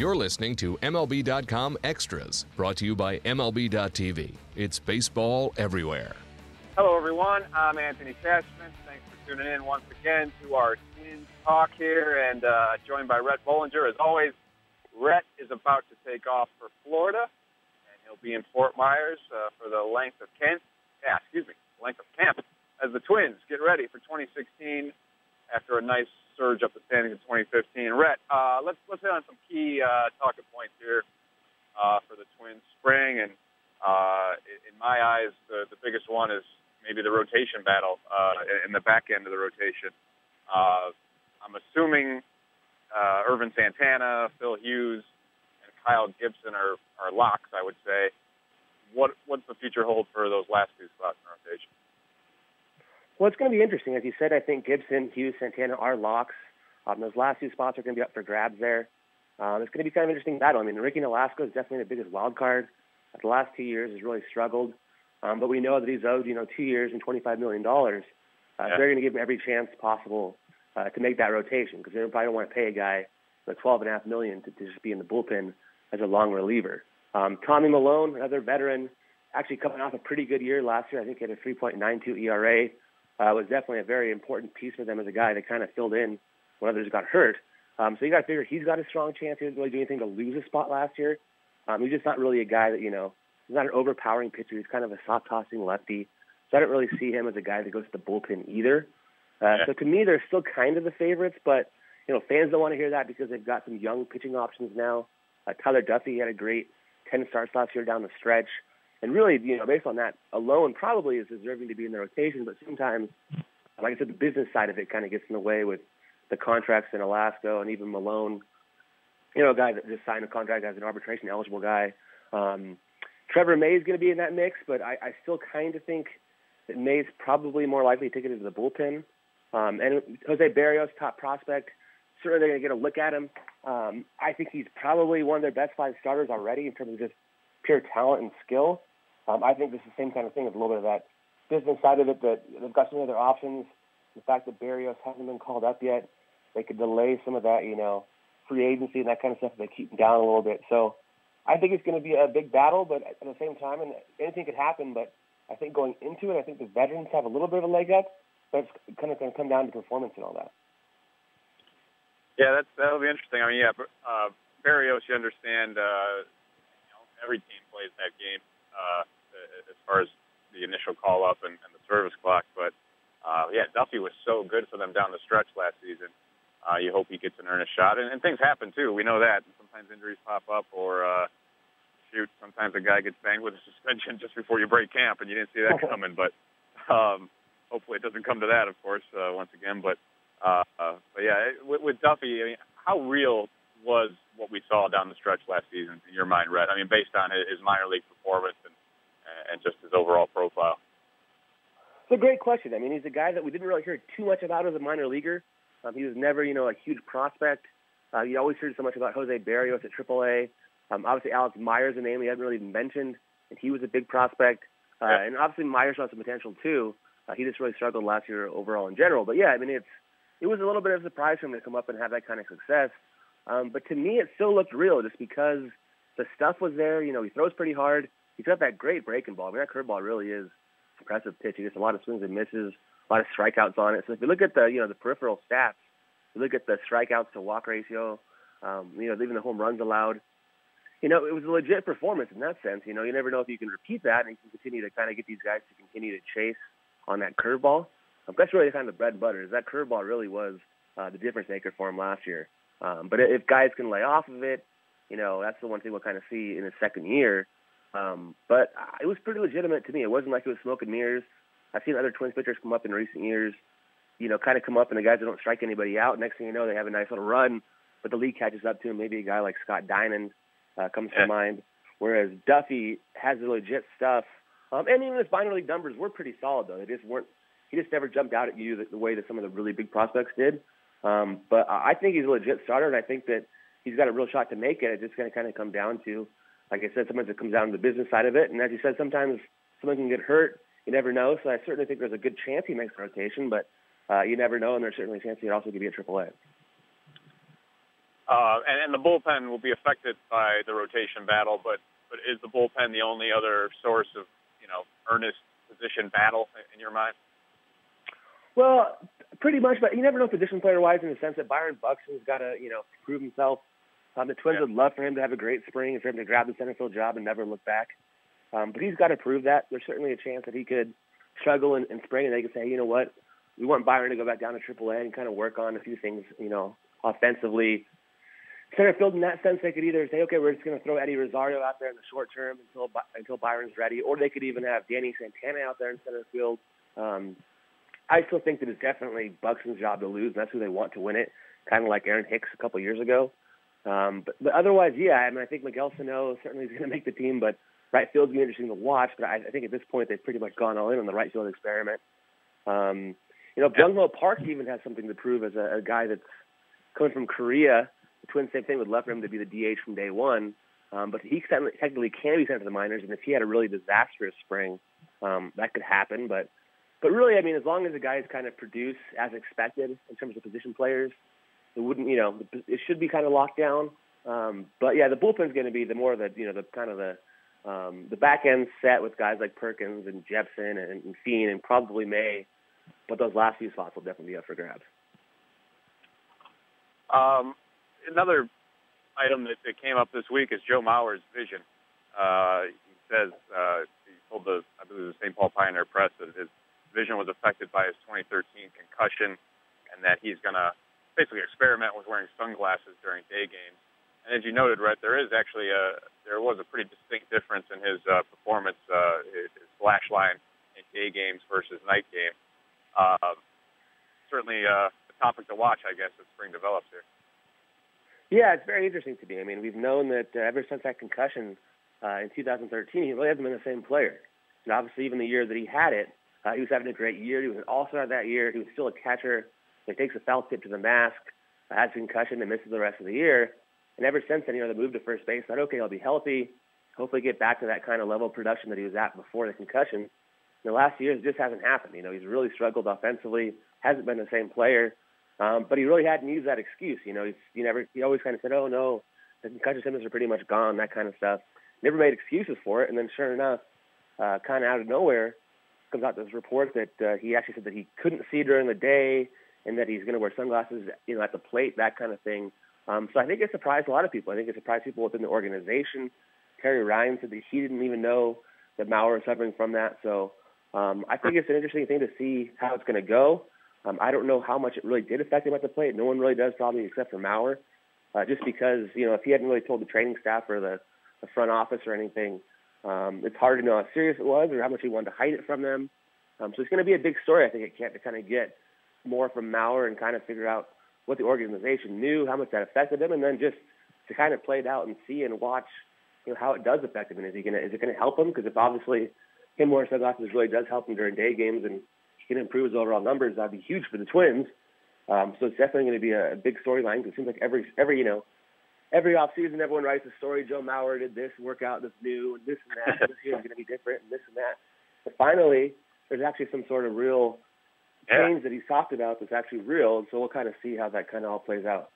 You're listening to MLB.com Extras, brought to you by MLB.tv. It's baseball everywhere. Hello, everyone. I'm Anthony Cashman. Thanks for tuning in once again to our Twins Talk here, and uh, joined by Rhett Bollinger. As always, Rhett is about to take off for Florida, and he'll be in Fort Myers uh, for the length of camp. Yeah, excuse me, length of camp as the Twins get ready for 2016 after a nice surge up the standings in 2015. Rhett, uh, let's let's hit on some key uh, talking points here uh, for the Twins spring, and uh, in my eyes, the, the biggest one is maybe the rotation battle uh, in the back end of the rotation. Uh, I'm assuming uh, Ervin Santana, Phil Hughes, and Kyle Gibson are, are locks. I would say. What what's the future hold for those last two spots in rotation? Well, it's going to be interesting. As you said, I think Gibson, Hughes, Santana are locks. Um, those last two spots are going to be up for grabs there. Um, it's going to be kind of an interesting battle. I mean, Ricky Nolasco is definitely the biggest wild card. The last two years has really struggled. Um, but we know that he's owed, you know, two years and $25 million. Uh, yeah. They're going to give him every chance possible uh, to make that rotation because they probably don't want to pay a guy like 12.5 million to, to just be in the bullpen as a long reliever. Um, Tommy Milone, another veteran, actually coming off a pretty good year last year. I think he had a 3.92 ERA uh, was definitely a very important piece for them as a guy that kind of filled in when others got hurt. Um, so you got to figure he's got a strong chance. He didn't really do anything to lose a spot last year. Um, he's just not really a guy that you know. He's not an overpowering pitcher. He's kind of a soft tossing lefty. So I don't really see him as a guy that goes to the bullpen either. Uh, yeah. So to me, they're still kind of the favorites, but you know, fans don't want to hear that because they've got some young pitching options now. Uh, Tyler Duffey had a great 10 starts last year down the stretch and really, you know, based on that alone, probably is deserving to be in the rotation. But sometimes, like I said, the business side of it kind of gets in the way with the contracts Nolasco and even Milone. You know, a guy that just signed a contract as an arbitration eligible guy. Um, Trevor May is going to be in that mix, but I, I still kind of think that May's probably more likely to it into the bullpen. Um, and Jose Berrios, top prospect, certainly they're going to get a look at him. Um, I think he's probably one of their best five starters already in terms of just pure talent and skill. Um, I think this is the same kind of thing. It's a little bit of that business side of it that they've got some other options. The fact that Berrios hasn't been called up yet, they could delay some of that, you know, free agency and that kind of stuff. They keep them down a little bit. So I think it's going to be a big battle, but at the same time, and anything could happen. But I think going into it, I think the veterans have a little bit of a leg up, but it's kind of going to come down to performance and all that. Yeah, that's that'll be interesting. I mean, yeah, uh, Berrios, you understand, uh, you know, every team plays that game. Uh, far as the initial call up and, and the service clock. But uh, yeah, Duffey was so good for them down the stretch last season. Uh, you hope he gets an earnest shot, and, and things happen too. We know that. And sometimes injuries pop up, or uh, shoot, sometimes a guy gets banged with a suspension just before you break camp, and you didn't see that coming. But um, hopefully, it doesn't come to that. Of course, uh, once again, but uh, uh, but yeah, with, with Duffey, I mean, how real was what we saw down the stretch last season in your mind, Rhett? I mean, based on his minor league performance and and just his overall profile? It's a great question. I mean, he's a guy that we didn't really hear too much about as a minor leaguer. Um, he was never, you know, a huge prospect. Uh, you always heard so much about Jose Berrios at AAA. Um, obviously, Alex Myers, a name we hadn't really mentioned, and he was a big prospect. Uh, yeah. And obviously, Myers has some potential too. Uh, he just really struggled last year overall in general. But yeah, I mean, it's it was a little bit of a surprise for him to come up and have that kind of success. Um, but to me, it still looked real just because the stuff was there. You know, he throws pretty hard he's got that great breaking ball. I mean, that curveball really is impressive pitch. He gets a lot of swings and misses, a lot of strikeouts on it. So if you look at the you know the peripheral stats, you look at the strikeouts to walk ratio, um, you know even the home runs allowed. You know, it was a legit performance in that sense. You know, you never know if you can repeat that and you can continue to kind of get these guys to continue to chase on that curveball. Um, that's really kind of the bread and butter. Is that curveball really was uh, the difference maker for him last year. Um, but if guys can lay off of it, you know, that's the one thing we'll kind of see in his second year. Um, but it was pretty legitimate to me. It wasn't like it was smoke and mirrors. I've seen other Twins pitchers come up in recent years, you know, kind of come up and the guys that don't strike anybody out. Next thing you know, they have a nice little run, but the league catches up to them. Maybe a guy like Scott Diamond uh, comes yeah. to mind. Whereas Duffey has the legit stuff, um, and even his minor league numbers were pretty solid though. They just weren't. He just never jumped out at you the, the way that some of the really big prospects did. Um, but I think he's a legit starter, and I think that he's got a real shot to make it. It's just going to kind of come down to like I said, sometimes it comes down to the business side of it. And as you said, sometimes someone can get hurt. You never know. So I certainly think there's a good chance he makes the rotation, but uh, you never know. And there's certainly a chance he also could be at AAA. Uh, and, and the bullpen will be affected by the rotation battle, but but is the bullpen the only other source of you know earnest position battle in your mind? Well, pretty much, but you never know position player wise in the sense that Byron Buxton's got to you know prove himself. Um, the Twins yeah. would love for him to have a great spring and for him to grab the center field job and never look back. Um, but he's got to prove that. There's certainly a chance that he could struggle in, in spring, and they could say, you know what, we want Byron to go back down to AAA and kind of work on a few things, you know, offensively. Center field, in that sense, they could either say, okay, we're just going to throw Eddie Rosario out there in the short term until until Byron's ready, or they could even have Danny Santana out there in center field. Um, I still think that it's definitely Buxton's job to lose, and that's who they want to win it, kind of like Aaron Hicks a couple years ago. Um, but, but otherwise, yeah, I mean, I think Miguel Sano certainly is going to make the team, but right field's be interesting to watch. But I, I think at this point they've pretty much gone all in on the right field experiment. Um, you know, Byung Park even has something to prove as a, a guy that's coming from Korea. The Twins, same thing, would love for him to be the DH from day one. Um, but he technically can be sent to the minors, and if he had a really disastrous spring, um, that could happen. But but really, I mean, as long as the guys kind of produce as expected in terms of position players, it wouldn't, you know, it should be kind of locked down. Um, but yeah, the bullpen's going to be the more the, you know, the kind of the, um, the back end set with guys like Perkins and Jepsen and, and Fien and probably May, but those last few spots will definitely be up for grabs. Um, another item that, that came up this week is Joe Mauer's vision. Uh, he says uh, he told the I believe the St. Paul Pioneer Press that his vision was affected by his 2013 concussion, and that he's going to basically experiment with wearing sunglasses during day games. And as you noted, Rhett, there is actually a there was a pretty distinct difference in his uh, performance, uh, his slash line in day games versus night game. Uh, certainly uh, a topic to watch, I guess, as spring develops here. Yeah, it's very interesting to me. I mean, we've known that uh, ever since that concussion uh, in 2013, he really hasn't been the same player. And obviously, even the year that he had it, uh, he was having a great year. He was an all-star that year. He was still a catcher. He takes a foul tip to the mask, has a concussion, and misses the rest of the year. And ever since then, you know, the move to first base, thought, okay, I'll be healthy, hopefully get back to that kind of level of production that he was at before the concussion. In the last years, it just hasn't happened. You know, he's really struggled offensively, hasn't been the same player. Um, but he really hadn't used that excuse. You know, he's, he never, he always kind of said, oh no, the concussion symptoms are pretty much gone, that kind of stuff. Never made excuses for it. And then sure enough, uh, kind of out of nowhere, comes out this report that uh, he actually said that he couldn't see during the day and that he's going to wear sunglasses, you know, at the plate, that kind of thing. Um, so I think it surprised a lot of people. I think it surprised people within the organization. Terry Ryan said that he didn't even know that Mauer was suffering from that. So um, I think it's an interesting thing to see how it's going to go. Um, I don't know how much it really did affect him at the plate. No one really does, probably except for Mauer, uh, just because you know if he hadn't really told the training staff or the, the front office or anything, um, it's hard to know how serious it was or how much he wanted to hide it from them. Um, so it's going to be a big story, I think, Kent to kind of get more from Mauer and kind of figure out what the organization knew, how much that affected him, and then just to kind of play it out and see and watch, you know, how it does affect him. And is he to is it going to help him? Because if obviously him wearing sunglasses really does help him during day games and he can improve his overall numbers, that'd be huge for the Twins. Um, so it's definitely going to be a, big storyline. It seems like every every you know every off season, everyone writes a story. Joe Mauer did this workout that's new, and this and that. this year is going to be different, and this and that. But finally, there's actually some sort of real change yeah. that he's talked about that's actually real. And so we'll kind of see how that kind of all plays out.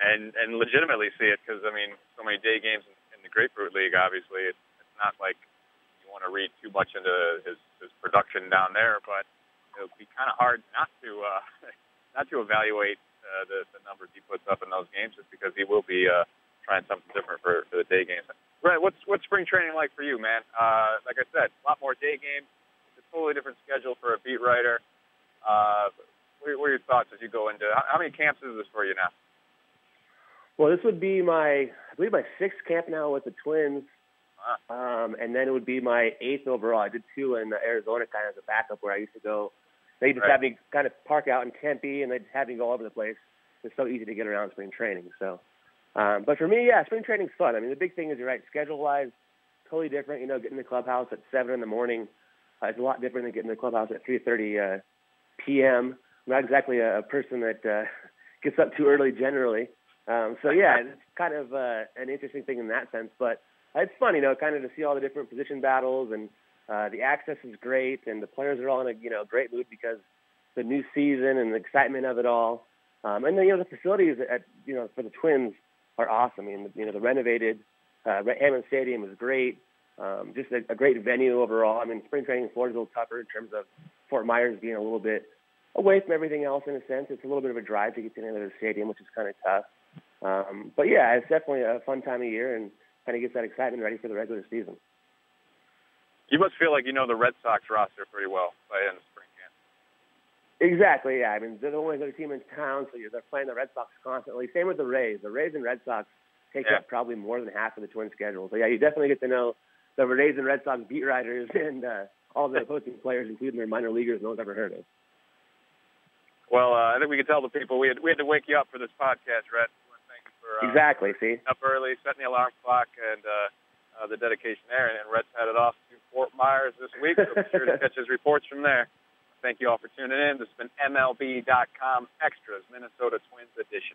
And and legitimately see it because I mean, so many day games in, in the Grapefruit League. Obviously, it's, it's not like you want to read too much into his his production down there, but it'll be kind of hard not to uh, not to evaluate uh, the, the numbers he puts up in those games just because he will be uh, trying something different for, for the day games. Right, what's what's spring training like for you, man? Uh, like I said, a lot more day games. Totally different schedule for a beat writer. Uh, what, are, what are your thoughts as you go into? How, many camps is this for you now? Well, this would be my, I believe my sixth camp now with the Twins, um, and then it would be my eighth overall. I did two in Arizona, kind of as a backup, where I used to go they just right. have me kind of park out in Tempe, and they just have me go all over the place. It's so easy to get around spring training. So, um, but for me, yeah, spring training's fun. I mean, the big thing is you're right. Schedule-wise, totally different. You know, getting the clubhouse at seven in the morning uh, is a lot different than getting to the clubhouse at 3:30 uh, p.m. I'm not exactly a, a person that uh, gets up too early generally. Um, so yeah, it's kind of uh, an interesting thing in that sense. But it's fun, you know, kind of to see all the different position battles and uh, the access is great, and the players are all in a you know great mood because the new season and the excitement of it all. Um, and then you know the facilities at you know for the Twins are awesome. I mean, you know the renovated uh, Hammond Stadium is great. Um, just a, a great venue overall. I mean, spring training in Florida is a little tougher in terms of Fort Myers being a little bit away from everything else in a sense. It's a little bit of a drive to get to the end of the stadium, which is kind of tough. Um, but yeah, it's definitely a fun time of year and kind of gets that excitement ready for the regular season. You must feel like you know the Red Sox roster pretty well by the end of spring camp. Exactly. Yeah. I mean, they're the only other team in town, so they're playing the Red Sox constantly. Same with the Rays. The Rays and Red Sox take yeah. up probably more than half of the Twins schedule. So yeah, you definitely get to know the Rays and Rhett Sox beat writers and uh, all the opposing players, including their minor leaguers no one's ever heard of. Well, uh, I think we can tell the people we had we had to wake you up for this podcast, Red. Thank you for uh, exactly. See, up early, setting the alarm clock, and uh, uh, the dedication there. And, and Rhett's headed off to Fort Myers this week, so be sure to catch his reports from there. Thank you all for tuning in. This has been MLB.com Extras Minnesota Twins edition.